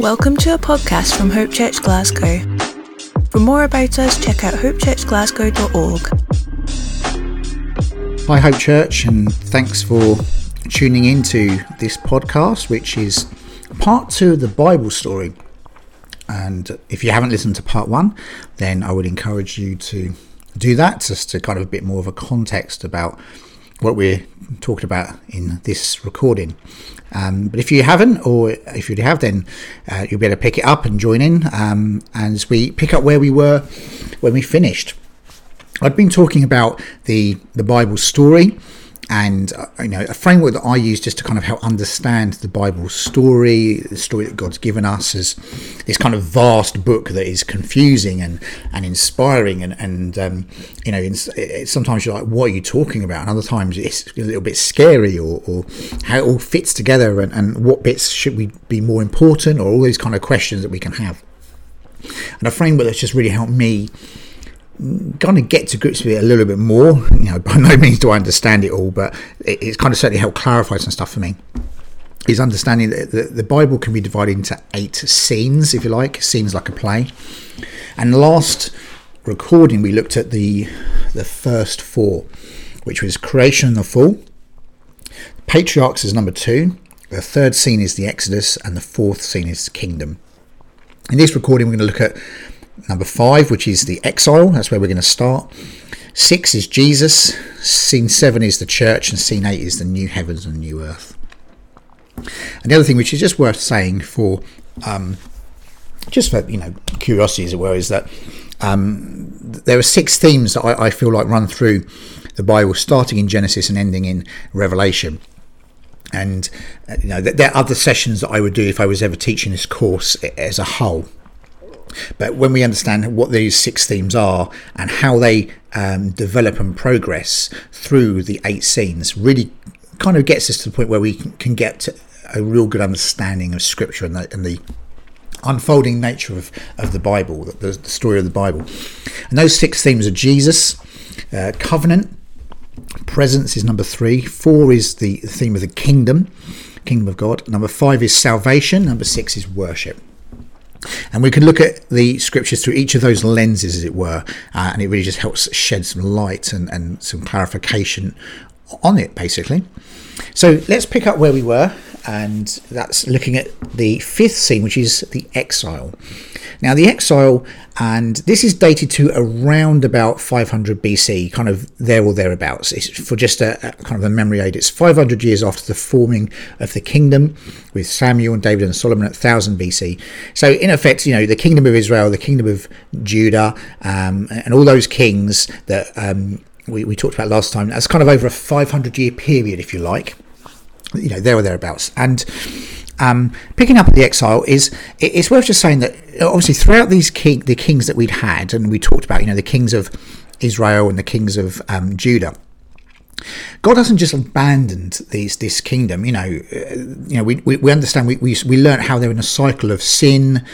Welcome to a podcast from Hope Church Glasgow. For more about us, check out hopechurchglasgow.org. Hi, Hope Church, and thanks for tuning into this podcast, which is part two of the Bible story. And if you haven't listened to part one, then I would encourage you to do that, just to kind of a bit more of a context about what we're talking about in this recording. Um, but if you haven't, or if you have, then uh, you'll be able to pick it up and join in um, as we pick up where we were when we finished. I've been talking about the the Bible story and uh, you know a framework that I use just to kind of help understand the Bible story, the story that God's given us as this kind of vast book that is confusing and and inspiring and and um, you know sometimes you're like what are you talking about? And other times it's a little bit scary or, or how it all fits together and, and what bits should we be more important or all these kind of questions that we can have. And a framework that's just really helped me kind of get to grips with it a little bit more. You know, by no means do I understand it all, but it, it's kind of certainly helped clarify some stuff for me. Is understanding that the, the Bible can be divided into eight scenes, if you like, scenes like a play. And last recording, we looked at the the first four, which was creation and the fall. Patriarchs is number two. The third scene is the Exodus, and the fourth scene is kingdom. In this recording, we're going to look at Number five, which is the exile, that's where we're going to start. Six is Jesus. Scene seven is the church, and scene eight is the new heavens and new earth. And the other thing, which is just worth saying for um, just for you know curiosity as it were, is that um, there are six themes that I, I feel like run through the Bible, starting in Genesis and ending in Revelation and uh, you know there are other sessions that I would do if I was ever teaching this course as a whole. But when we understand what these six themes are and how they um, develop and progress through the eight scenes, really kind of gets us to the point where we can get a real good understanding of Scripture and the, and the unfolding nature of, of the Bible, the, the, story of the Bible. And those six themes are Jesus, uh, covenant, presence is number three, four is the theme of the kingdom, kingdom of God, number five is salvation, number six is worship. And we can look at the scriptures through each of those lenses, as it were, uh, and it really just helps shed some light and, and some clarification on it, basically. So let's pick up where we were, and that's looking at the fifth scene, which is the exile. Now, the exile, and this is dated to around about 500 BC, kind of there or thereabouts. It's for just a, a, kind of a memory aid. It's 500 years after the forming of the kingdom with Samuel and David and Solomon at 1000 BC. So, in effect, you know, the kingdom of Israel, the kingdom of Judah, um, and all those kings that um, we, we talked about last time, that's kind of over a 500 year period, if you like. You know, there or thereabouts. And um, picking up at the exile is it's worth just saying that obviously throughout these king the kings that we'd had and we talked about you know the kings of Israel and the kings of um, Judah. God hasn't just abandoned these this kingdom. You know, uh, you know we, we, we understand we, we we learn how they're in a cycle of sin,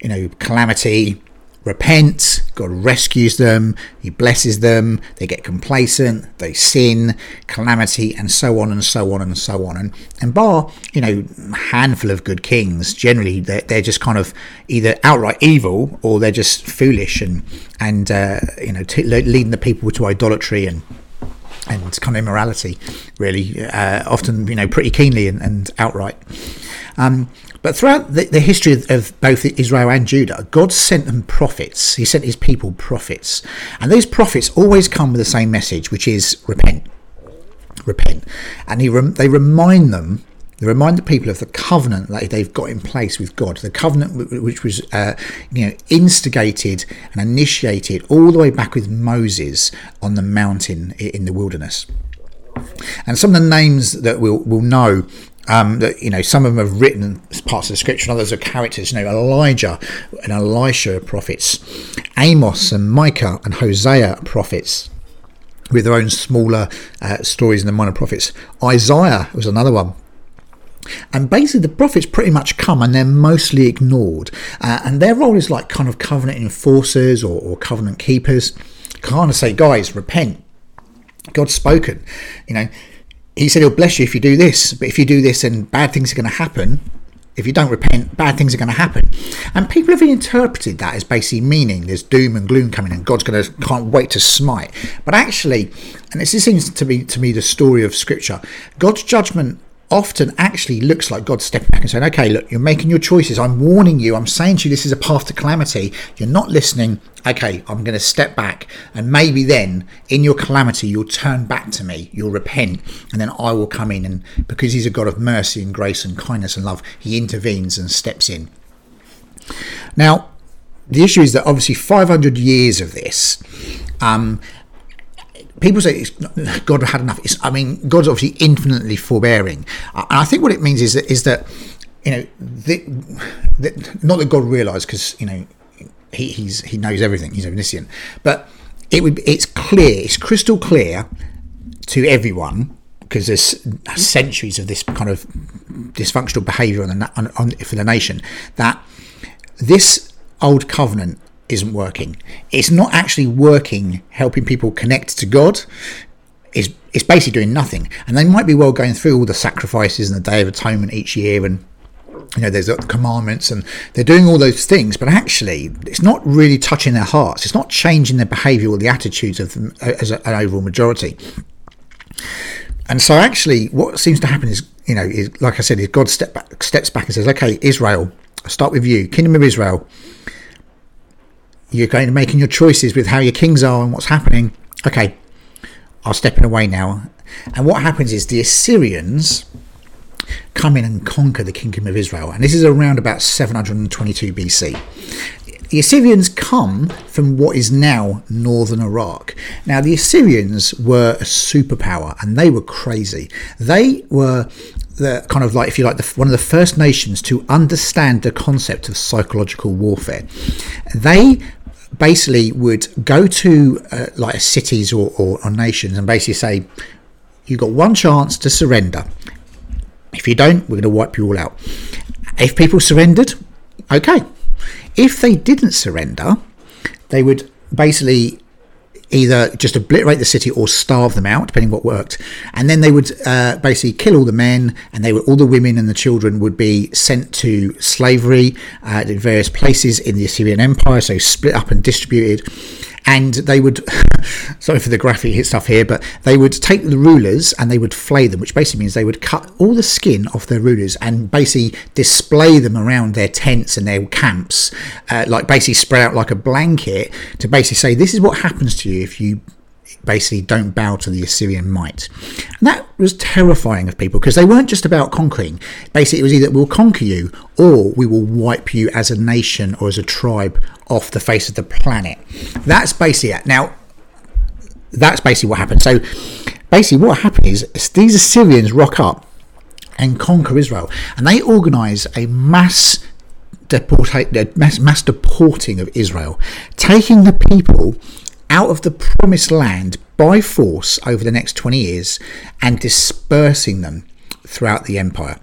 you know, calamity, repent, God rescues them, He blesses them, they get complacent, they sin, calamity, and so on and so on and so on. And, and bar, you know, handful of good kings, generally they're, they're just kind of either outright evil or they're just foolish and, and uh, you know, t- leading the people to idolatry and and kind of immorality, really, uh, often you know pretty keenly and, and outright. Um, but throughout the, the, history of both Israel and Judah, God sent them prophets. He sent his people prophets, and those prophets always come with the same message, which is repent, repent, and he rem- they remind them. They remind the people of the covenant that they've got in place with God, the covenant which was, uh, you know, instigated and initiated all the way back with Moses on the mountain in the wilderness. And some of the names that we'll, we'll know um, that you know some of them have written parts of the scripture, and others are characters. You know, Elijah and Elisha prophets, Amos and Micah and Hosea prophets, with their own smaller uh, stories in the minor prophets. Isaiah was another one. And basically, the prophets pretty much come and they're mostly ignored. Uh, and their role is like kind of covenant enforcers or, or covenant keepers. Kind of say, guys, repent. God's spoken. You know, he said he'll bless you if you do this, but if you do this and bad things are going to happen, if you don't repent, bad things are going to happen. And people have interpreted that as basically meaning there's doom and gloom coming and God's going to can't wait to smite. But actually, and this seems to be to me the story of Scripture, God's judgment often actually looks like God stepping back and saying, okay, look, you're making your choices. I'm warning you. I'm saying to you, this is a path to calamity. You're not listening. Okay, I'm going to step back. And maybe then in your calamity, you'll turn back to me. You'll repent. And then I will come in. And because he's a God of mercy and grace and kindness and love, he intervenes and steps in. Now, the issue is that obviously 500 years of this, um, people say God had enough. It's, I mean, God's obviously infinitely forbearing, and I think what it means is that is that you know, the, the, not that God realised because you know he, he's he knows everything. He's omniscient, but it would it's clear, it's crystal clear to everyone because there's centuries of this kind of dysfunctional behaviour on the on, on, for the nation that this old covenant isn't working. It's not actually working helping people connect to God. It's, it's basically doing nothing. And they might be well going through all the sacrifices and the Day of Atonement each year and you know there's the commandments and they're doing all those things but actually it's not really touching their hearts it's not changing their behavior or the attitudes of them as an overall majority and so actually what seems to happen is you know is like i said is god step back, steps back and says okay israel I'll start with you kingdom of israel you're going to making your choices with how your kings are and what's happening. Okay, I'll step in away now. And what happens is the Assyrians come in and conquer the kingdom of Israel. And this is around about 722 BC. The Assyrians come from what is now northern Iraq. Now, the Assyrians were a superpower and they were crazy. They were the kind of like, if you like, the, one of the first nations to understand the concept of psychological warfare. They basically would go to uh, like cities or, or, or nations and basically say, you've got one chance to surrender. If you don't, we're going to wipe you all out. If people surrendered, okay. If they didn't surrender, they would basically either just obliterate the city or starve them out, depending what worked. And then they would uh, basically kill all the men, and they would all the women and the children would be sent to slavery uh, in various places in the Assyrian Empire, so split up and distributed and they would sorry for the graphic stuff here but they would take the rulers and they would flay them which basically means they would cut all the skin off their rulers and basically display them around their tents and their camps uh, like basically spread out like a blanket to basically say this is what happens to you if you basically don't bow to the Assyrian might. And that was terrifying of people because they weren't just about conquering. Basically, it was either we'll conquer you or we will wipe you as a nation or as a tribe off the face of the planet. That's basically it. Now, that's basically what happened. So, basically, what happened is these Assyrians rock up and conquer Israel, and they organize a mass deportation, uh, mass, mass deporting of Israel, taking the people out of the promised land by force over the next 20 years and dispersing them throughout the empire.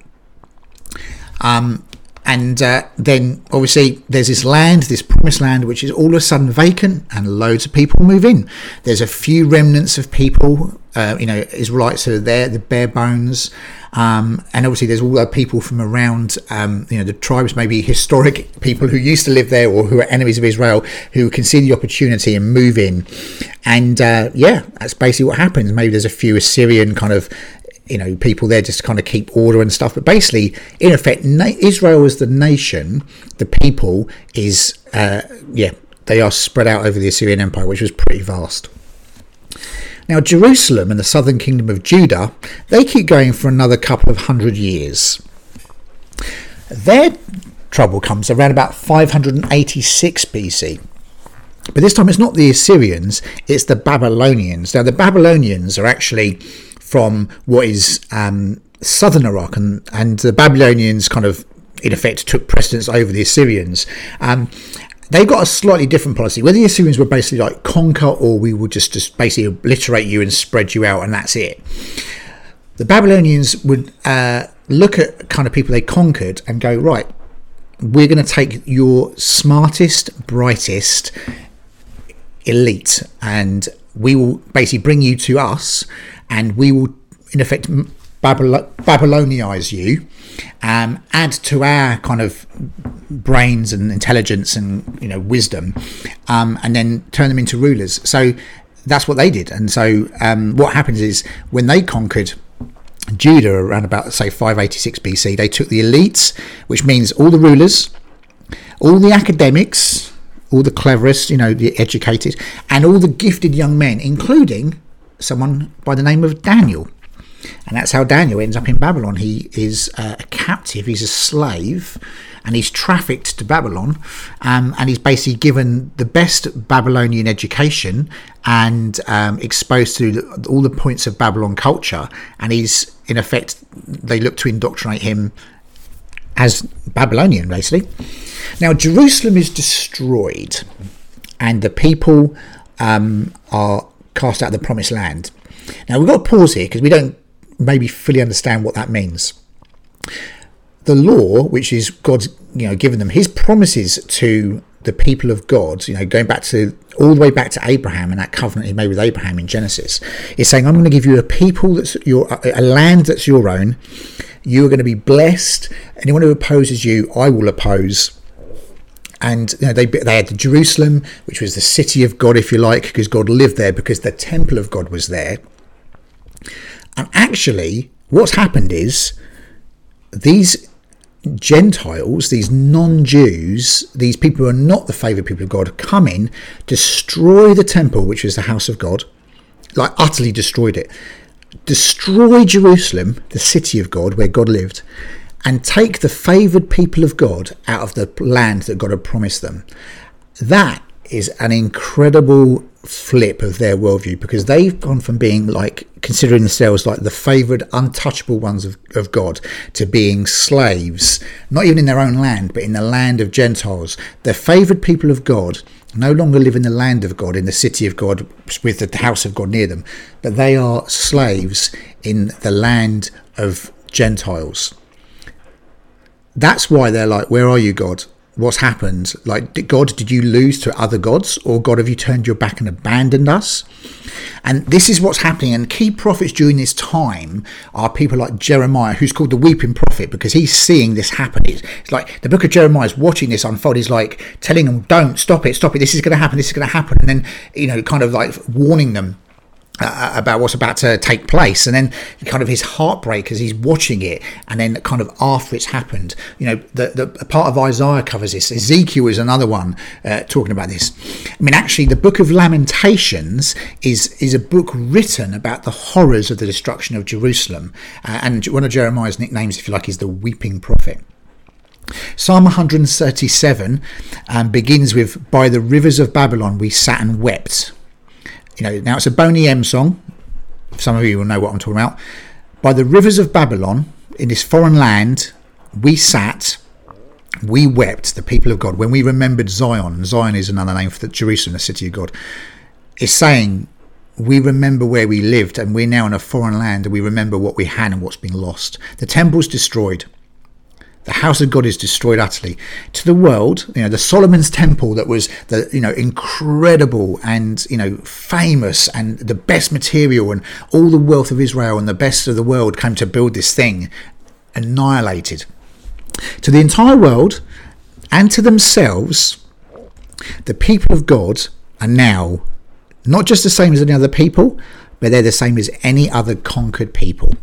Um, and uh, then obviously there's this land, this promised land, which is all of a sudden vacant, and loads of people move in. There's a few remnants of people, uh, you know, Israelites are there, the bare bones, um, and obviously there's all the people from around, um, you know, the tribes, maybe historic people who used to live there or who are enemies of Israel, who can see the opportunity and move in. And uh, yeah, that's basically what happens. Maybe there's a few Assyrian kind of you know people there just to kind of keep order and stuff but basically in effect na- israel as the nation the people is uh, yeah they are spread out over the assyrian empire which was pretty vast now jerusalem and the southern kingdom of judah they keep going for another couple of hundred years their trouble comes around about 586 bc but this time it's not the Assyrians, it's the Babylonians. Now, the Babylonians are actually from what is um, southern Iraq, and, and the Babylonians kind of, in effect, took precedence over the Assyrians. Um, they got a slightly different policy. Whether the Assyrians were basically like conquer or we would just, just basically obliterate you and spread you out, and that's it. The Babylonians would uh, look at kind of people they conquered and go, right, we're going to take your smartest, brightest elite, and we will basically bring you to us and we will, in effect, Babylon- Babylonize you, um, add to our kind of brains and intelligence and you know wisdom, um, and then turn them into rulers. So that's what they did. And so um, what happens is when they conquered Judah around about say 586 BC, they took the elites, which means all the rulers, all the academics, all the cleverest, you know, the educated, and all the gifted young men, including someone by the name of Daniel. And that's how Daniel ends up in Babylon. He is a captive, he's a slave, and he's trafficked to Babylon. Um, and he's basically given the best Babylonian education and um, exposed to all the points of Babylon culture. And he's, in effect, they look to indoctrinate him as Babylonian, basically. Now, Jerusalem is destroyed, and the people um, are cast out of the promised land. Now, we've got to pause here because we don't maybe fully understand what that means. The law, which is God's, you know, given them, His promises to the people of God, you know, going back to all the way back to Abraham and that covenant He made with Abraham in Genesis, is saying, "I'm going to give you a people that's your, a land that's your own. You are going to be blessed. Anyone who opposes you, I will oppose." and you know, they they had Jerusalem, which was the city of God, if you like, because God lived there, because the temple of God was there. And actually, what's happened is these Gentiles, these non Jews, these people who are not the favoured people of God, come in, destroy the temple, which is the house of God, like utterly destroyed it, destroy Jerusalem, the city of God, where God lived, and take the favoured people of God out of the land that God had promised them. That is an incredible flip of their worldview because they've gone from being like considering themselves like the favored untouchable ones of, of god to being slaves not even in their own land but in the land of gentiles. The favored people of god no longer live in the land of god in the city of god with the house of god near them but they are slaves in the land of gentiles. That's why they're like where are you god what's happened? Like god did you lose to other gods or god have you turned your back and abandoned us? And this is what's happening and key prophets during this time are people like jeremiah who's called the weeping prophet because he's seeing this happen. It's like the book of jeremiah is watching this unfold. He's like telling them don't stop it stop it. This is going to happen this is going to happen. And then you know kind of like warning them uh, about what's about to take place. And then kind of his heartbreak as he's watching it. And then kind of after it's happened you know the, the part of isaiah covers this. Ezekiel is another one uh, talking about this. I mean actually the book of lamentations is is a book written about the horrors of the destruction of jerusalem. Uh, and one of jeremiah's nicknames if you like is the weeping prophet. Psalm 137 um, begins with By the rivers of Babylon we sat and wept you know, now it's a Boney M song. Some of you will know what I'm talking about. By the rivers of Babylon, in this foreign land, we sat, we wept, the people of God, when we remembered Zion. Zion is another name for the Jerusalem, the city of God. It's saying we remember where we lived and we're now in a foreign land and we remember what we had and what's been lost. The temple's destroyed. The house of God is destroyed utterly. To the world, you know, the Solomon's temple that was the you know incredible and you know famous and the best material and all the wealth of Israel and the best of the world came to build this thing, annihilated. To the entire world and to themselves, the people of God are now not just the same as any other people, but they're the same as any other conquered people.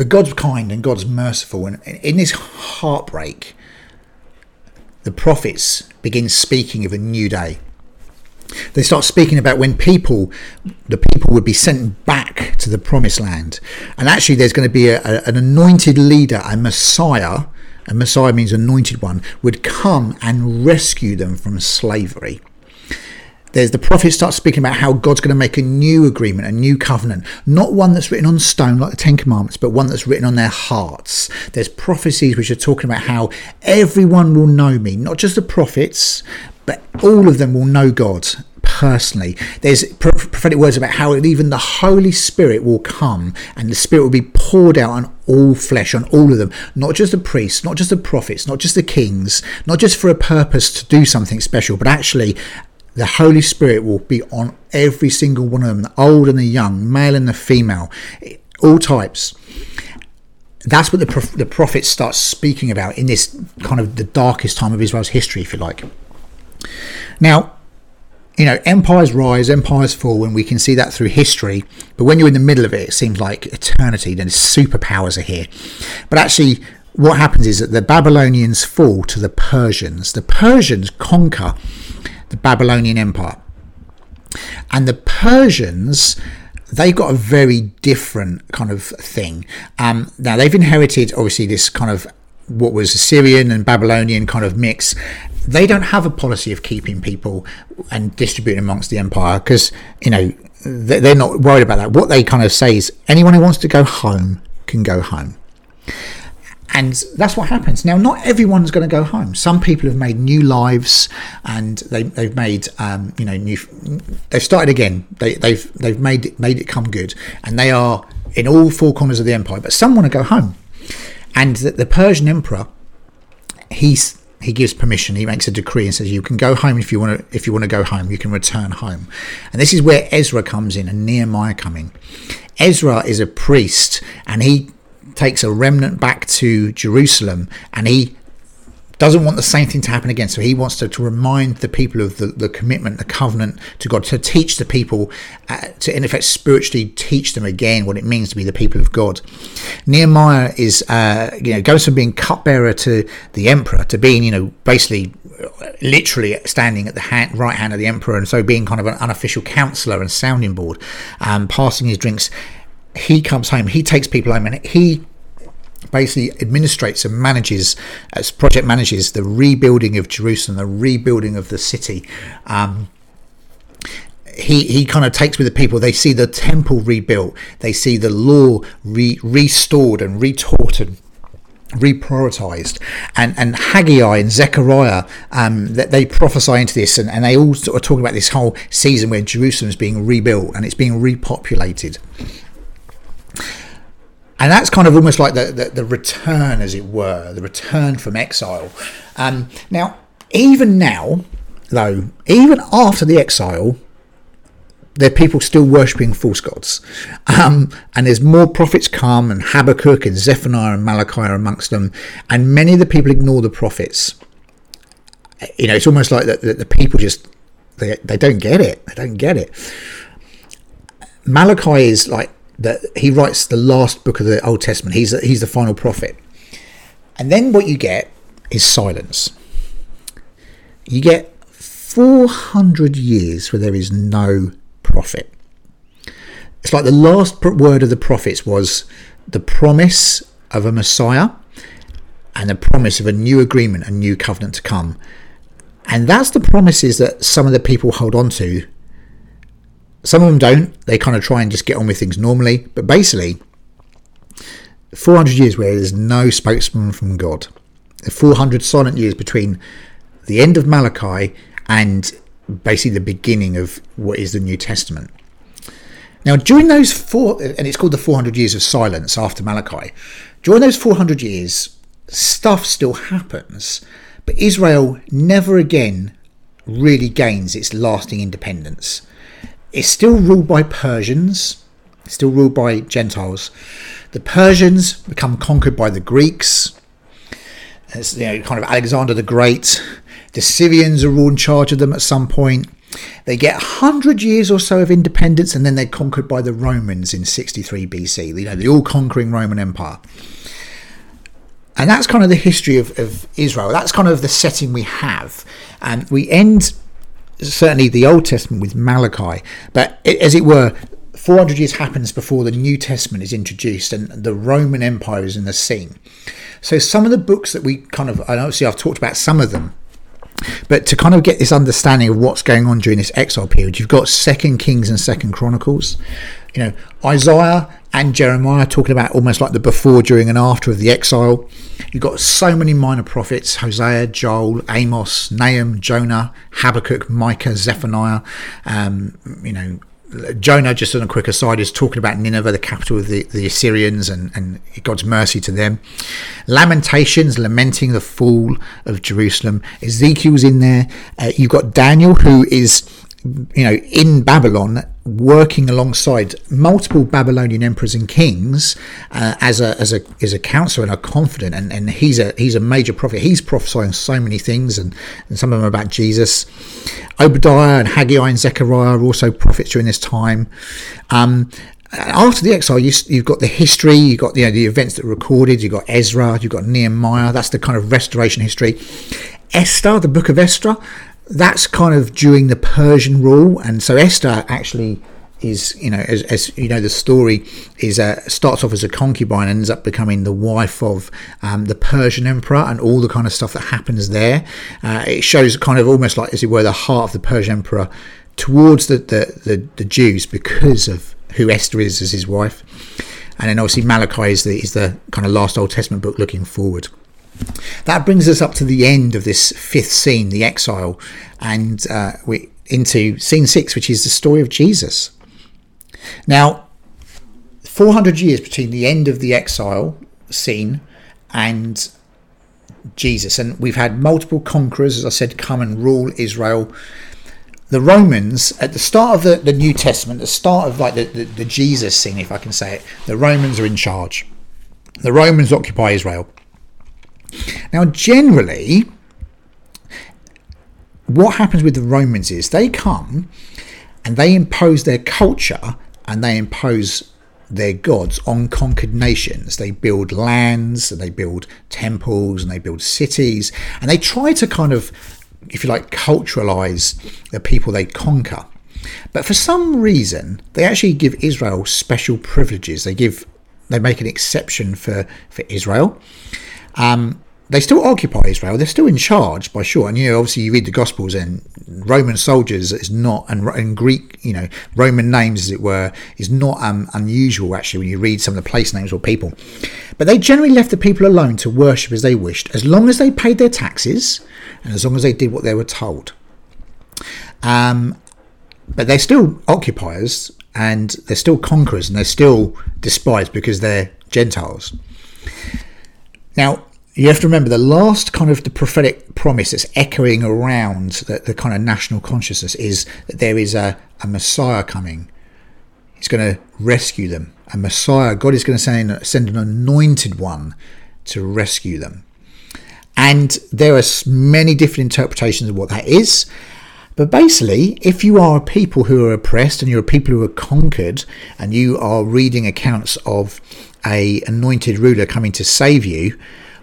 But God's kind and God's merciful. And in this heartbreak, the prophets begin speaking of a new day. They start speaking about when people, the people would be sent back to the promised land. And actually, there's going to be a, a, an anointed leader, a Messiah, a Messiah means anointed one, would come and rescue them from slavery there's the prophet starts speaking about how God's going to make a new agreement, a new covenant, not one that's written on stone like the Ten Commandments, but one that's written on their hearts. There's prophecies which are talking about how everyone will know me, not just the prophets, but all of them will know God personally. There's prophetic words about how even the Holy Spirit will come and the Spirit will be poured out on all flesh, on all of them, not just the priests, not just the prophets, not just the kings, not just for a purpose to do something special, but actually the Holy Spirit will be on every single one of them, the old and the young, male and the female, all types. That's what the, the prophet starts speaking about in this kind of the darkest time of Israel's history, if you like. Now, you know, empires rise, empires fall, and we can see that through history. But when you're in the middle of it, it seems like eternity. Then superpowers are here. But actually, what happens is that the Babylonians fall to the Persians. The Persians conquer the Babylonian Empire. And the Persians—they've got a very different kind of thing. Um, now, they've inherited, obviously, this kind of what was Assyrian and Babylonian kind of mix. They don't have a policy of keeping people and distributing amongst the empire because, you know, they're not worried about that. What they kind of say is anyone who wants to go home can go home and that's what happens. Now not everyone's going to go home. Some people have made new lives and they, they've made um, you know new they've started again. They, they've they've made it made it come good. And they are in all four corners of the empire but some want to go home. And the, the persian emperor he's he gives permission. He makes a decree and says you can go home if you want to if you want to go home. You can return home. And this is where ezra comes in and nehemiah coming ezra is a priest and he takes a remnant back to Jerusalem and he doesn't want the same thing to happen again. So he wants to, to remind the people of the, the commitment, the covenant to God, to teach the people, uh, to in effect spiritually teach them again what it means to be the people of God. Nehemiah is, uh, you know, goes from being cupbearer to the emperor to being, you know, basically literally standing at the hand, right hand of the emperor, and so being kind of an unofficial counselor and sounding board, um, passing his drinks he comes home, he takes people home, and he basically administrates and manages, as project manages, the rebuilding of Jerusalem, the rebuilding of the city. Um, he, he kind of takes with the people. They see the temple rebuilt. They see the law re, restored and retaught and reprioritized and and Haggai and Zechariah um, that they prophesy into this and, and they all sort of talk about this whole season where Jerusalem is being rebuilt and it's being repopulated and that's kind of almost like the, the, the, return, as it were, the return from exile. Um, now, even now, though, even after the exile, there are people still worshipping false gods. Um, and there's more prophets come, and Habakkuk and Zephaniah and Malachi are amongst them. And many of the people ignore the prophets. You know, it's almost like that the, the people just, they, they don't get it. They don't get it. Malachi is like that he writes the last book of the Old Testament. He's he's the final prophet, and then what you get is silence. You get four hundred years where there is no prophet. It's like the last word of the prophets was the promise of a Messiah and the promise of a new agreement, a new covenant to come. And that's the promises that some of the people hold on to some of them don't. They kind of try and just get on with things normally. But basically, 400 years where there's no spokesman from God. The 400 silent years between the end of Malachi and basically the beginning of what is the New Testament. Now, during those four, and it's called the 400 years of silence after Malachi, during those 400 years, stuff still happens, but Israel never again really gains its lasting independence. It's still ruled by Persians, still ruled by Gentiles. The Persians become conquered by the Greeks. It's you know, kind of Alexander the Great. The Syrians are all in charge of them at some point. They get 100 years or so of independence and then they're conquered by the Romans in 63 BC, you know, the all conquering Roman Empire. And that's kind of the history of, of Israel. That's kind of the setting we have. And we end certainly the Old Testament with Malachi, but it, as it were, 400 years happens before the New Testament is introduced and the Roman Empire is in the scene. So some of the books that we kind of, and obviously I've talked about some of them, but to kind of get this understanding of what's going on during this exile period, you've got Second Kings and Second Chronicles. You know, Isaiah and Jeremiah talking about almost like the before, during, and after of the exile. You've got so many minor prophets Hosea, Joel, Amos, Nahum, Jonah, Habakkuk, Micah, Zephaniah, um, you know, Jonah, just on a quick aside, is talking about Nineveh, the capital of the, the Assyrians, and, and God's mercy to them. Lamentations, lamenting the fall of Jerusalem. Ezekiel's in there. Uh, you've got Daniel, who is you know, in Babylon, working alongside multiple Babylonian emperors and kings uh, as a as a as a counselor and a confidant, and, and he's a he's a major prophet. He's prophesying so many things, and, and some of them about Jesus. Obadiah and Haggai and Zechariah are also prophets during this time. Um, after the exile, you, have got the history, you've got you know, the events that are recorded, you've got Ezra, you've got Nehemiah, that's the kind of restoration history. Esther, the book of Esther, that's kind of during the Persian rule, and so Esther actually is you know as, as you know the story is uh, starts off as a concubine and ends up becoming the wife of um, the Persian emperor and all the kind of stuff that happens there. Uh, it shows kind of almost like as it were the heart of the Persian emperor towards the the, the, the Jews because of who Esther is as his wife, and then obviously Malachi is the is the kind of last Old Testament book looking forward. That brings us up to the end of this fifth scene, the exile, and uh, we into scene six, which is the story of Jesus. Now, 400 years between the end of the exile scene and Jesus, and we've had multiple conquerors, as I said, come and rule Israel. The Romans, at the start of the, the New Testament, the start of like the, the, the Jesus scene, if I can say it, the Romans are in charge. The Romans occupy Israel. Now, generally, what happens with the Romans is they come and they impose their culture and they impose their gods on conquered nations. They build lands and they build temples and they build cities and they try to kind of, if you like, culturalize the people they conquer. But for some reason, they actually give Israel special privileges. They give, they make an exception for for Israel. Um, they still occupy Israel. They're still in charge, by sure. And you know, obviously, you read the Gospels, and Roman soldiers is not, and, and Greek, you know, Roman names, as it were, is not um, unusual actually when you read some of the place names or people. But they generally left the people alone to worship as they wished, as long as they paid their taxes and as long as they did what they were told. Um, but they're still occupiers and they're still conquerors and they're still despised because they're Gentiles. Now, you have to remember the last kind of the prophetic promise that's echoing around the, the kind of national consciousness is that there is a, a Messiah coming. He's going to rescue them. A Messiah, God is going to send, send an anointed one to rescue them. And there are many different interpretations of what that is. But basically, if you are a people who are oppressed and you're a people who are conquered and you are reading accounts of a anointed ruler coming to save you,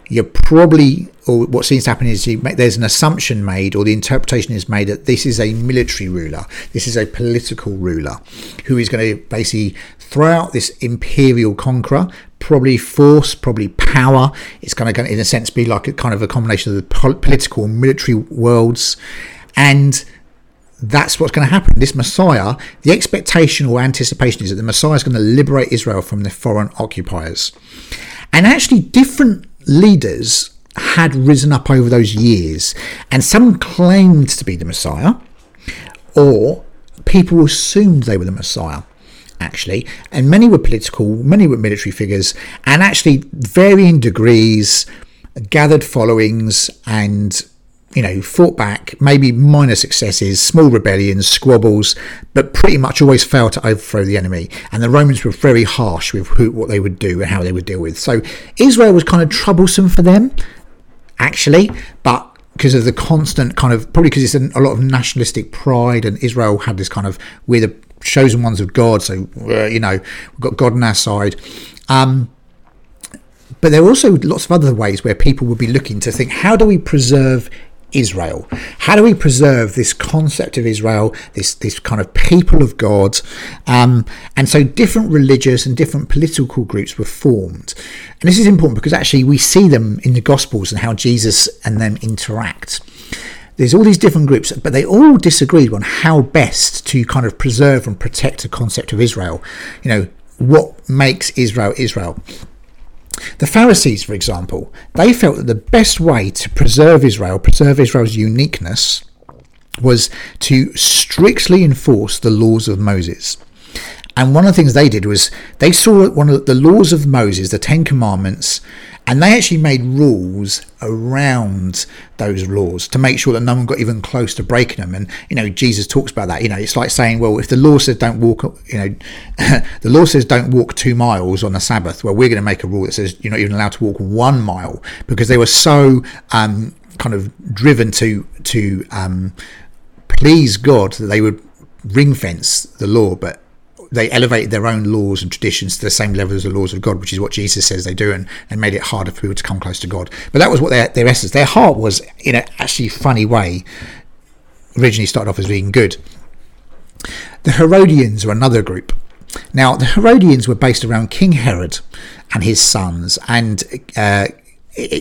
you're probably, or what seems to happen is there's an assumption made, or the interpretation is made that this is a military ruler, this is a political ruler who is going to basically throw out this imperial conqueror, probably force, probably power. It's going to, in a sense, be like a kind of a combination of the political and military worlds. And that's what's going to happen. This Messiah, the expectation or anticipation is that the Messiah is going to liberate Israel from the foreign occupiers. And actually, different leaders had risen up over those years, and some claimed to be the Messiah, or people assumed they were the Messiah, actually, and many were political, many were military figures, and actually varying degrees, gathered followings, and you know, fought back, maybe minor successes, small rebellions, squabbles, but pretty much always failed to overthrow the enemy. And the Romans were very harsh with who, what they would do and how they would deal with. So Israel was kind of troublesome for them, actually, but because of the constant kind of probably because it's a lot of nationalistic pride, and Israel had this kind of we're the chosen ones of God, so uh, you know we've got God on our side. Um, but there are also lots of other ways where people would be looking to think, how do we preserve Israel. How do we preserve this concept of Israel, this this kind of people of God? Um, and so different religious and different political groups were formed. And this is important because actually we see them in the Gospels and how Jesus and them interact. There's all these different groups, but they all disagreed on how best to kind of preserve and protect the concept of Israel. You know, what makes Israel Israel? The Pharisees, for example, they felt that the best way to preserve Israel, preserve Israel's uniqueness, was to strictly enforce the laws of Moses. And one of the things they did was they saw one of the laws of Moses, the Ten Commandments, and they actually made rules around those laws to make sure that no one got even close to breaking them. And you know, Jesus talks about that. You know, it's like saying, well, if the law says don't walk, you know, the law says don't walk two miles on the Sabbath. Well, we're going to make a rule that says you're not even allowed to walk one mile because they were so um, kind of driven to to um, please God that they would ring fence the law, but they elevated their own laws and traditions to the same level as the laws of God, which is what Jesus says they do, and, and made it harder for people to come close to God. But that was what their, their essence, their heart was, in an actually funny way, originally started off as being good. The Herodians were another group. Now, the Herodians were based around King Herod and his sons, and uh,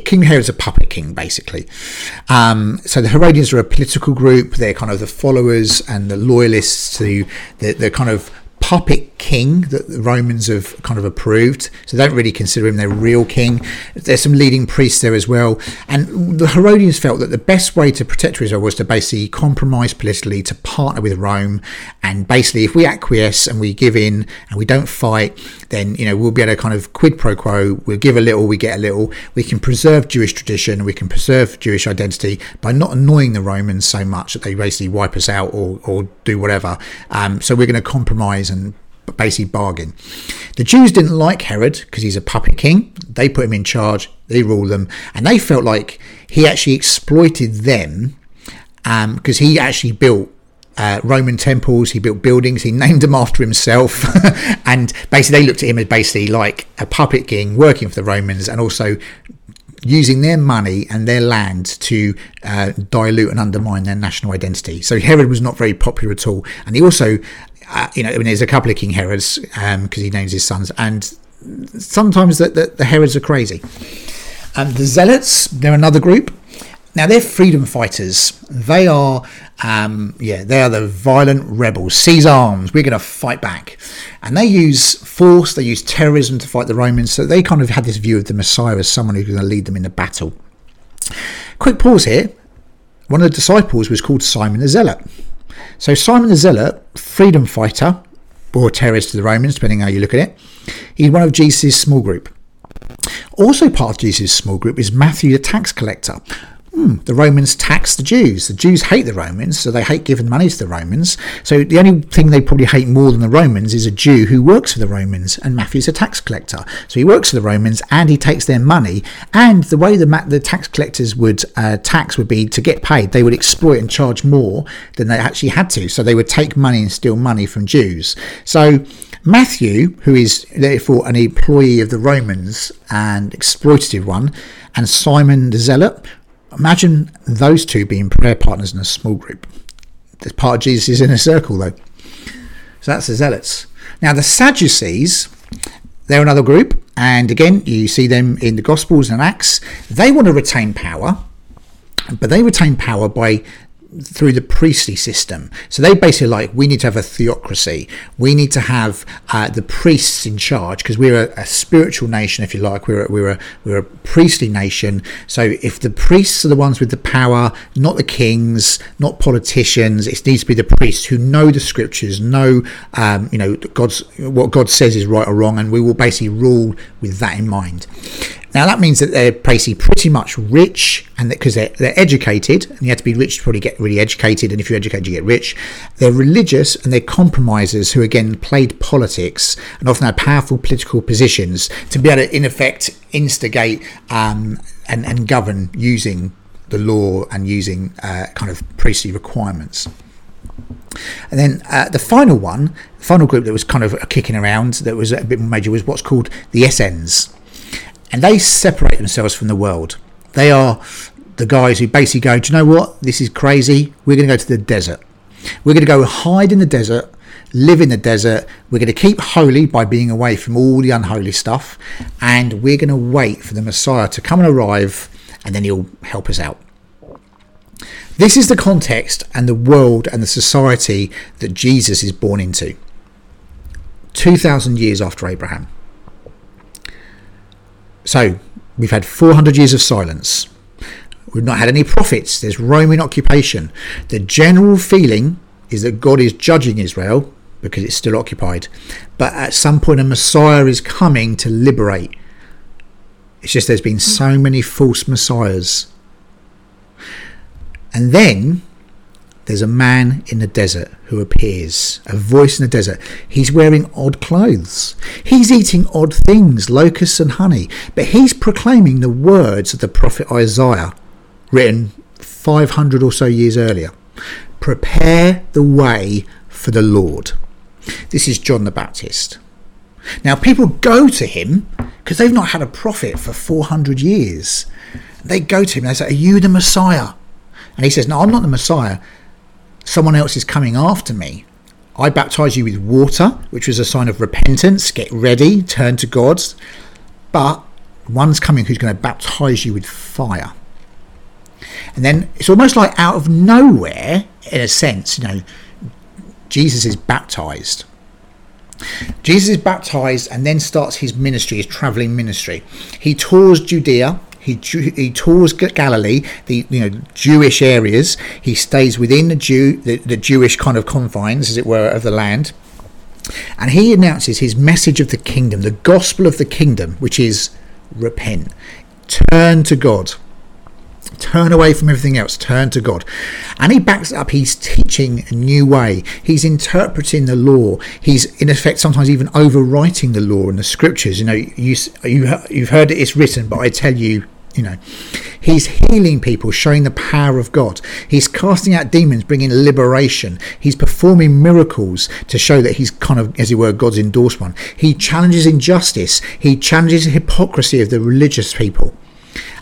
King Herod's a puppet king, basically. Um, so the Herodians are a political group. They're kind of the followers and the loyalists to the, the kind of puppet king that the Romans have kind of approved. So they don't really consider him their real king. There's some leading priests there as well. And the Herodians felt that the best way to protect Israel was to basically compromise politically, to partner with Rome. And basically, if we acquiesce and we give in and we don't fight, then, you know, we'll be able to kind of quid pro quo. We'll give a little, we get a little. We can preserve Jewish tradition, we can preserve Jewish identity by not annoying the Romans so much that they basically wipe us out or, or do whatever. Um, so we're going to compromise basically bargain. The Jews didn't like Herod because he's a puppet king. They put him in charge, they ruled them, and they felt like he actually exploited them because um, he actually built uh, Roman temples, he built buildings, he named them after himself, and basically they looked at him as basically like a puppet king working for the Romans and also using their money and their land to uh, dilute and undermine their national identity. So Herod was not very popular at all, and he also uh, you know, I mean, there's a couple of King Herods because um, he names his sons, and sometimes the, the, the Herods are crazy. And the Zealots, they're another group. Now they're freedom fighters. They are, um, yeah, they are the violent rebels. Seize arms. We're going to fight back, and they use force. They use terrorism to fight the Romans. So they kind of had this view of the Messiah as someone who's going to lead them in a battle. Quick pause here. One of the disciples was called Simon the Zealot. So Simon the Zealot, freedom fighter, or terrorist to the Romans, depending how you look at it, he's one of Jesus' small group. Also part of Jesus' small group is Matthew the tax collector, hmm, the Romans tax the Jews. The Jews hate the Romans, so they hate giving money to the Romans. So the only thing they probably hate more than the Romans is a Jew who works for the Romans, and Matthew's a tax collector. So he works for the Romans and he takes their money. And the way the, the tax collectors would uh, tax would be to get paid, they would exploit and charge more than they actually had to. So they would take money and steal money from Jews. So Matthew, who is therefore an employee of the Romans and exploitative one, and Simon the Zealot, Imagine those two being prayer partners in a small group. The part of Jesus is in a circle, though. So that's the Zealots. Now, the Sadducees, they're another group, and again, you see them in the Gospels and Acts. They want to retain power, but they retain power by through the priestly system. So they basically like we need to have a theocracy. We need to have uh, the priests in charge because we're a, a, spiritual nation, if you like. We're a, we're a we're a priestly nation. So if the priests are the ones with the power, not the kings, not politicians, it needs to be the priests who know the scriptures, know um, you know God's what God says is right or wrong, and we will basically rule with that in mind. Now that means that they're basically pretty much rich, and because they're, they're educated, and you have to be rich to probably get really educated, and if you're educated, you get rich. They're religious and they're compromisers who again played politics and often had powerful political positions to be able to, in effect, instigate um, and, and govern using the law and using uh, kind of priestly requirements. And then uh, the final one, the final group that was kind of kicking around that was a bit more major was what's called the Essenes and they separate themselves from the world. They are the guys who basically go, Do you know what? This is crazy. We're going to go to the desert. We're going to go hide in the desert, live in the desert. We're going to keep holy by being away from all the unholy stuff. And we're going to wait for the Messiah to come and arrive, and then he'll help us out. This is the context and the world and the society that Jesus is born into. 2,000 years after Abraham. So we've had 400 years of silence. We've not had any prophets. There's Roman occupation. The general feeling is that God is judging Israel because it's still occupied. But at some point, a Messiah is coming to liberate. It's just there's been so many false messiahs. And then there's a man in the desert who appears, a voice in the desert. He's wearing odd clothes. He's eating odd things, locusts and honey, but he's proclaiming the words of the prophet Isaiah, written 500 or so years earlier. Prepare the way for the Lord. This is John the Baptist. Now, people go to him because they've not had a prophet for 400 years. They go to him and they say, Are you the Messiah? And he says, No, I'm not the Messiah someone else is coming after me. I baptize you with water, which was a sign of repentance, get ready, turn to God. But one's coming who's going to baptize you with fire. And then it's almost like out of nowhere, in a sense, you know, Jesus is baptized. Jesus is baptized and then starts his ministry, his traveling ministry. He tours Judea, he, he tours Galilee, the you know Jewish areas. He stays within the Jew the, the Jewish kind of confines, as it were, of the land. And he announces his message of the kingdom, the gospel of the kingdom, which is repent, turn to God. Turn away from everything else, turn to God. And he backs up, he's teaching a new way. He's interpreting the law. He's, in effect, sometimes even overwriting the law and the scriptures. You know, you, you, you've heard it, it's written, but I tell you, you know he's healing people showing the power of god. He's casting out demons bringing liberation. He's performing miracles to show that he's kind of as it were god's endorsed one he challenges injustice. He challenges the hypocrisy of the religious people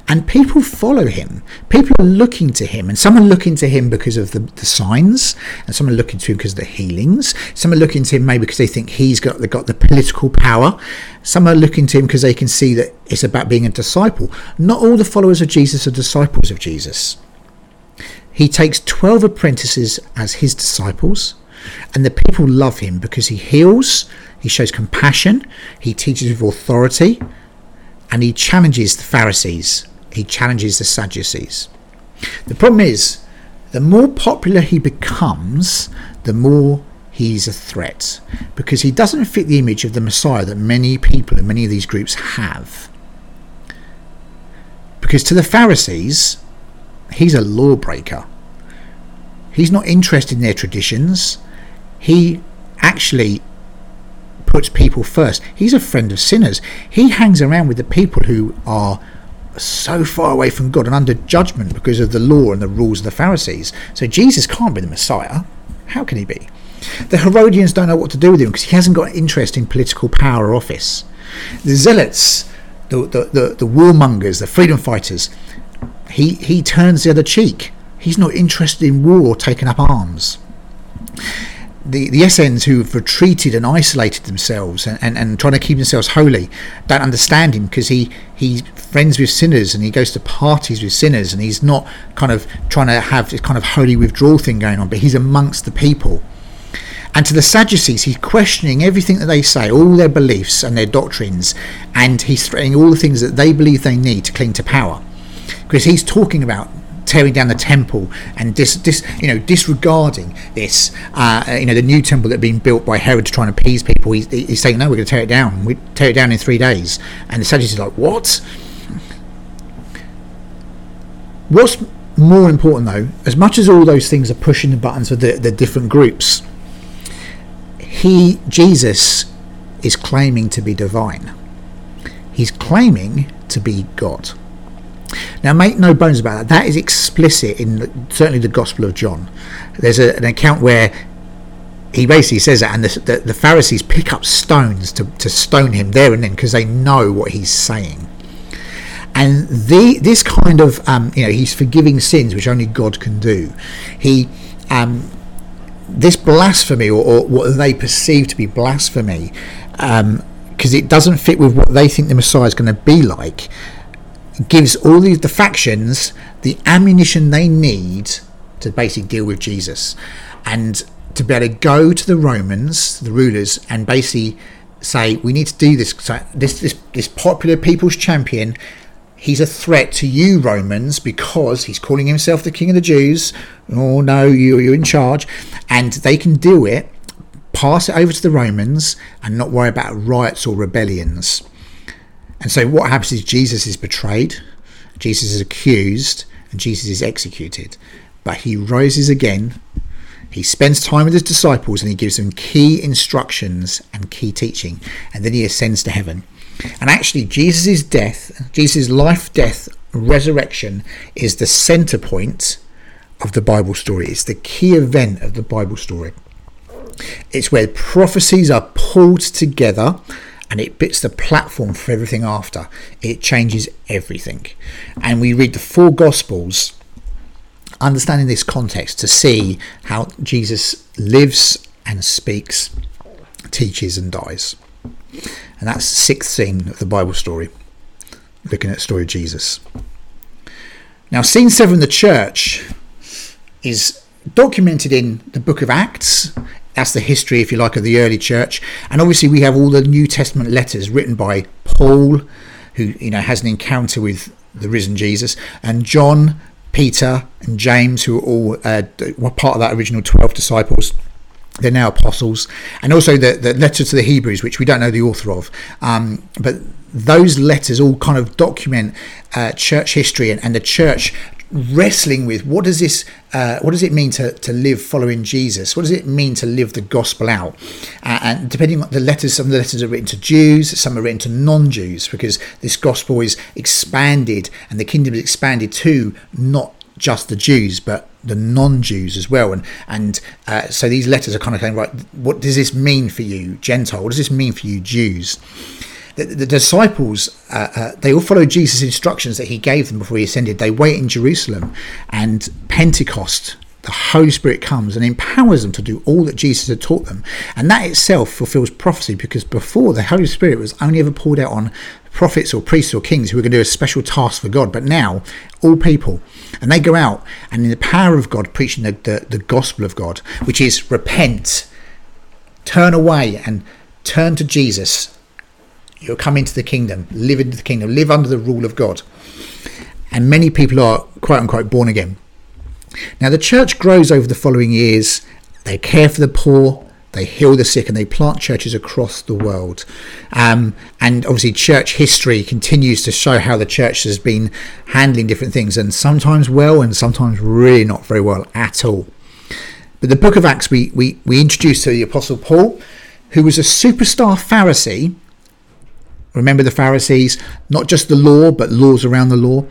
and people follow him. People are looking to him, and some are looking to him because of the, the signs, and some are looking to him because of the healings. Some are looking to him maybe because they think he's got the, got the political power. Some are looking to him because they can see that it's about being a disciple. Not all the followers of Jesus are disciples of Jesus. He takes 12 apprentices as his disciples, and the people love him because he heals, he shows compassion, he teaches with authority, and he challenges the Pharisees he challenges the Sadducees. The problem is, the more popular he becomes, the more he's a threat because he doesn't fit the image of the Messiah that many people in many of these groups have. Because to the Pharisees, he's a lawbreaker. He's not interested in their traditions. He actually puts people first. He's a friend of sinners. He hangs around with the people who are so far away from God and under judgment because of the law and the rules of the Pharisees. So Jesus can't be the Messiah. How can he be? The Herodians don't know what to do with him because he hasn't got interest in political power or office. The Zealots, the, the, the, the warmongers, the freedom fighters, he, he turns the other cheek. He's not interested in war or taking up arms the, the Essenes who've retreated and isolated themselves and, and, and trying to keep themselves holy don't understand him because he, he's friends with sinners and he goes to parties with sinners and he's not kind of trying to have this kind of holy withdrawal thing going on, but he's amongst the people. And to the Sadducees, he's questioning everything that they say, all their beliefs and their doctrines, and he's threatening all the things that they believe they need to cling to power. Because he's talking about tearing down the temple and dis, dis, you know disregarding this uh, you know the new temple that had been built by Herod to try and appease people. He's, he's saying no we're going to tear it down. We tear it down in three days. And the Sadducees are like what? What's more important though as much as all those things are pushing the buttons for the, the different groups he Jesus is claiming to be divine. He's claiming to be God now, make no bones about that. That is explicit in the, certainly the Gospel of John. There's a, an account where he basically says that, and the, the, the Pharisees pick up stones to, to stone him there and then because they know what he's saying. And the this kind of um, you know he's forgiving sins which only God can do. He um, this blasphemy or, or, what they perceive to be blasphemy because um, it doesn't fit with what they think the Messiah is going to be like gives all the, the factions the ammunition they need to basically deal with Jesus and to be able to go to the Romans, the rulers, and basically say, we need to do this. So this, this, this popular people's champion, he's a threat to you, Romans, because he's calling himself the King of the Jews. Oh no, you, you're in charge. And they can do it, pass it over to the Romans, and not worry about riots or rebellions. And so what happens is Jesus is betrayed, Jesus is accused, and Jesus is executed. But he rises again. He spends time with his disciples and he gives them key instructions and key teaching. And then he ascends to heaven. And actually, Jesus' death, Jesus' life, death, resurrection is the center point of the Bible story. It's the key event of the Bible story. It's where prophecies are pulled together and it bits the platform for everything after. It changes everything. And we read the four Gospels, understanding this context to see how Jesus lives and speaks, teaches and dies. And that's the sixth scene of the Bible story, looking at the story of Jesus. Now, scene seven, the church, is documented in the book of Acts. That's the history, if you like, of the early church. And obviously, we have all the New Testament letters written by Paul, who you know has an encounter with the risen Jesus, and John, Peter, and James, who are all uh, were part of that original twelve disciples they're now apostles, and also the, the letter to the Hebrews, which we don't know the author of. Um, but those letters all kind of document uh, church history and, and, the church wrestling with what does this uh, what does it mean to, to live following Jesus? What does it mean to live the gospel out? Uh, and depending on the letters, some of the letters are written to Jews, some are written to non-Jews, because this gospel is expanded and the kingdom is expanded to not just the Jews, but the non-Jews as well. And and uh, so these letters are kind of saying, right, what does this mean for you, Gentile? What does this mean for you, Jews? The, the disciples, uh, uh, they all followed Jesus' instructions that he gave them before he ascended. They wait in Jerusalem, and Pentecost, the Holy Spirit comes and empowers them to do all that Jesus had taught them. And that itself fulfills prophecy because before the Holy Spirit was only ever poured out on prophets or priests or kings who were going to do a special task for God, but now all people. And they go out and in the power of God preaching the, the, the gospel of God, which is repent, turn away and turn to Jesus. You'll come into the kingdom, live into the kingdom, live under the rule of God. And many people are quote unquote born again. Now, the church grows over the following years. They care for the poor, they heal the sick and they plant churches across the world. Um, and obviously, church history continues to show how the church has been handling different things, and sometimes well, and sometimes really not very well at all. But the book of Acts, we, we, we introduced to the Apostle Paul, who was a superstar Pharisee. Remember the Pharisees, not just the law, but laws around the law.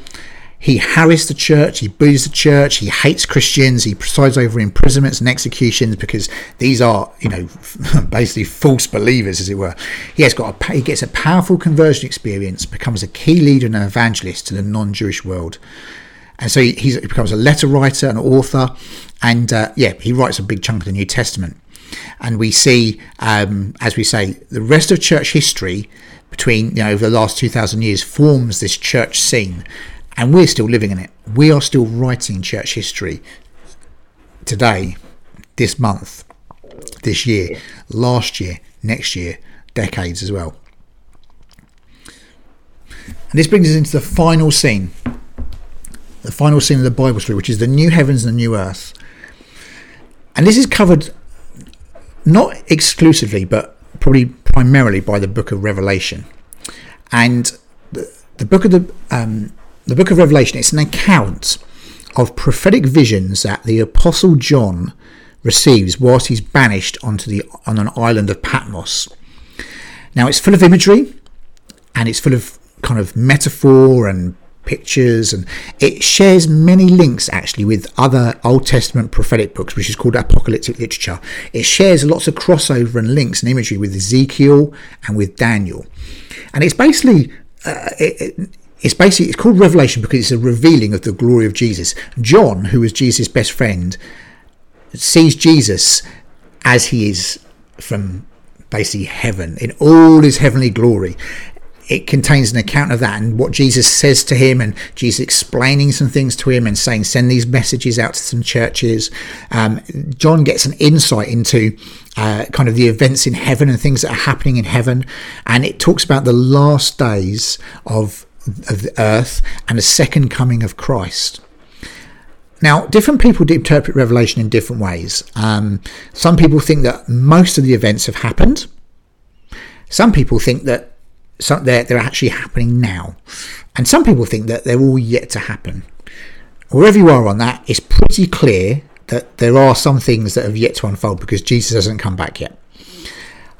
He harries the church, he bullies the church, he hates Christians, he presides over imprisonments and executions because these are, you know, basically false believers, as it were. He has got a, he gets a powerful conversion experience, becomes a key leader and an evangelist to the non-Jewish world, and so he, he becomes a letter writer, an author, and uh, yeah, he writes a big chunk of the New Testament. And we see, um, as we say, the rest of church history between you know over the last 2000 years forms this church scene and we're still living in it. We are still writing church history today, this month, this year, last year, next year, decades as well. And this brings us into the final scene, the final scene of the Bible story, which is the new heavens and the new earth. And this is covered not exclusively, but probably primarily by the book of Revelation. And the, the book of the um, the book of Revelation, it's an account of prophetic visions that the apostle John receives whilst he's banished onto the on an island of Patmos. Now it's full of imagery and it's full of kind of metaphor and pictures and it shares many links actually with other Old Testament prophetic books which is called apocalyptic literature. It shares lots of crossover and links and imagery with Ezekiel and with Daniel. And it's basically uh, it, it, it's basically it's called revelation because it's a revealing of the glory of Jesus. John, who was Jesus' best friend, sees Jesus as he is from basically heaven in all his heavenly glory. It contains an account of that and what Jesus says to him, and Jesus explaining some things to him and saying, Send these messages out to some churches. Um, John gets an insight into uh, kind of the events in heaven and things that are happening in heaven, and it talks about the last days of of the earth and the second coming of Christ. Now, different people interpret Revelation in different ways. Um, some people think that most of the events have happened. Some people think that some, they're, they're actually happening now. And some people think that they're all yet to happen. Wherever you are on that, it's pretty clear that there are some things that have yet to unfold because Jesus hasn't come back yet.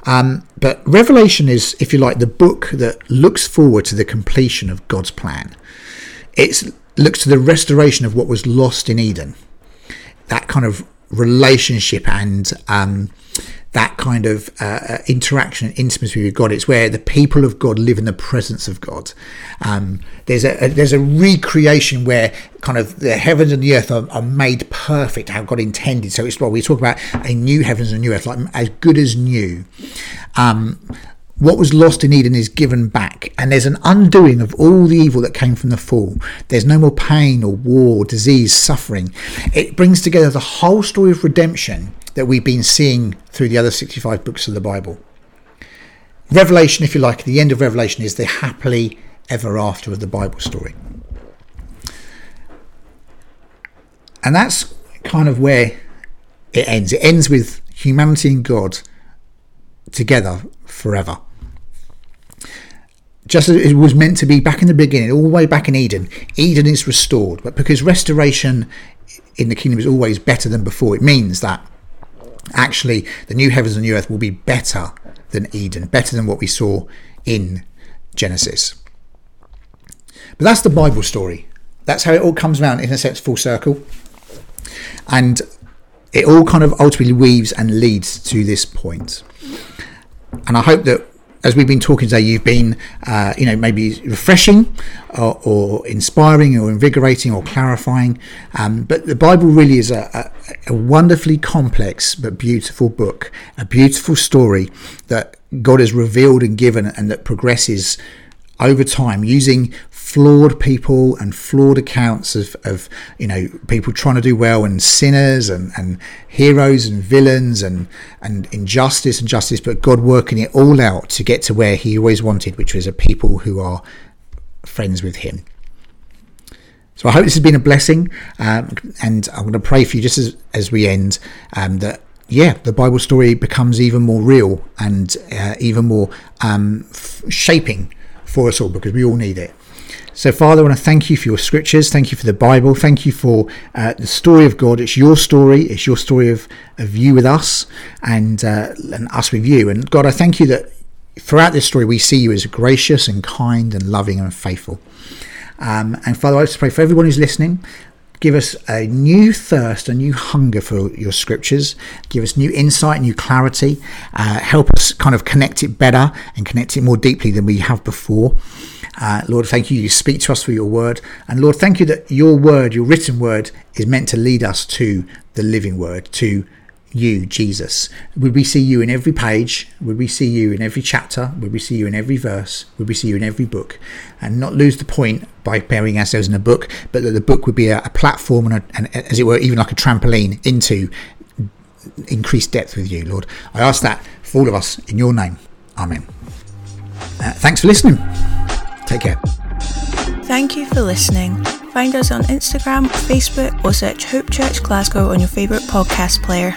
Um, but Revelation is, if you like, the book that looks forward to the completion of God's plan. It looks to the restoration of what was lost in Eden. That kind of relationship and um, that kind of uh, uh, interaction and intimacy with God. It's where the people of God live in the presence of God. Um, there's a, a, there's a recreation where kind of the heavens and the earth are, are, made perfect how God intended. So it's what we talk about a new heavens and new earth, like as good as new. Um, what was lost in Eden is given back, and there's an undoing of all the evil that came from the fall. There's no more pain or war, disease, suffering. It brings together the whole story of redemption that we've been seeing through the other 65 books of the Bible. Revelation, if you like, the end of Revelation is the happily ever after of the Bible story. And that's kind of where it ends. It ends with humanity and God together forever. Just as it was meant to be back in the beginning, all the way back in Eden, Eden is restored. But because restoration in the kingdom is always better than before, it means that actually the new heavens and new earth will be better than Eden, better than what we saw in Genesis. But that's the Bible story. That's how it all comes around in a sense full circle. And it all kind of ultimately weaves and leads to this point. And I hope that as we've been talking today, you've been, uh, you know, maybe refreshing or, or, inspiring or invigorating or clarifying. Um, but the Bible really is a, a, a, wonderfully complex but beautiful book, a beautiful story that God has revealed and given and that progresses over time using flawed people and flawed accounts of, of you know people trying to do well and sinners and, and heroes and villains and and injustice and justice but God working it all out to get to where he always wanted which was a people who are friends with him so I hope this has been a blessing um, and I'm going to pray for you just as, as we end um, that yeah, the Bible story becomes even more real and uh, even more um, f- shaping for us all because we all need it. So, Father, I want to thank you for your scriptures. Thank you for the Bible. Thank you for uh, the story of God. It's your story. It's your story of, of you with us and, uh, and us with you. And God, I thank you that throughout this story we see you as gracious and kind and loving and faithful. Um, and Father, I just pray for everyone who's listening. Give us a new thirst, a new hunger for your scriptures. Give us new insight, new clarity. Uh, help us kind of connect it better and connect it more deeply than we have before. Uh, Lord, thank you. You speak to us through your word. And Lord, thank you that your word, your written word, is meant to lead us to the living word, to you, Jesus? Would we see you in every page? Would we see you in every chapter? Would we see you in every verse? Would we see you in every book? And not lose the point by burying ourselves in a book, but that the book would be a, a platform and, a, and, as it were, even like a trampoline into increased depth with you, Lord. I ask that for all of us in your name. Amen. Uh, thanks for listening. Take care. Thank you for listening. Find us on Instagram, Facebook, or search Hope Church Glasgow on your favourite podcast player.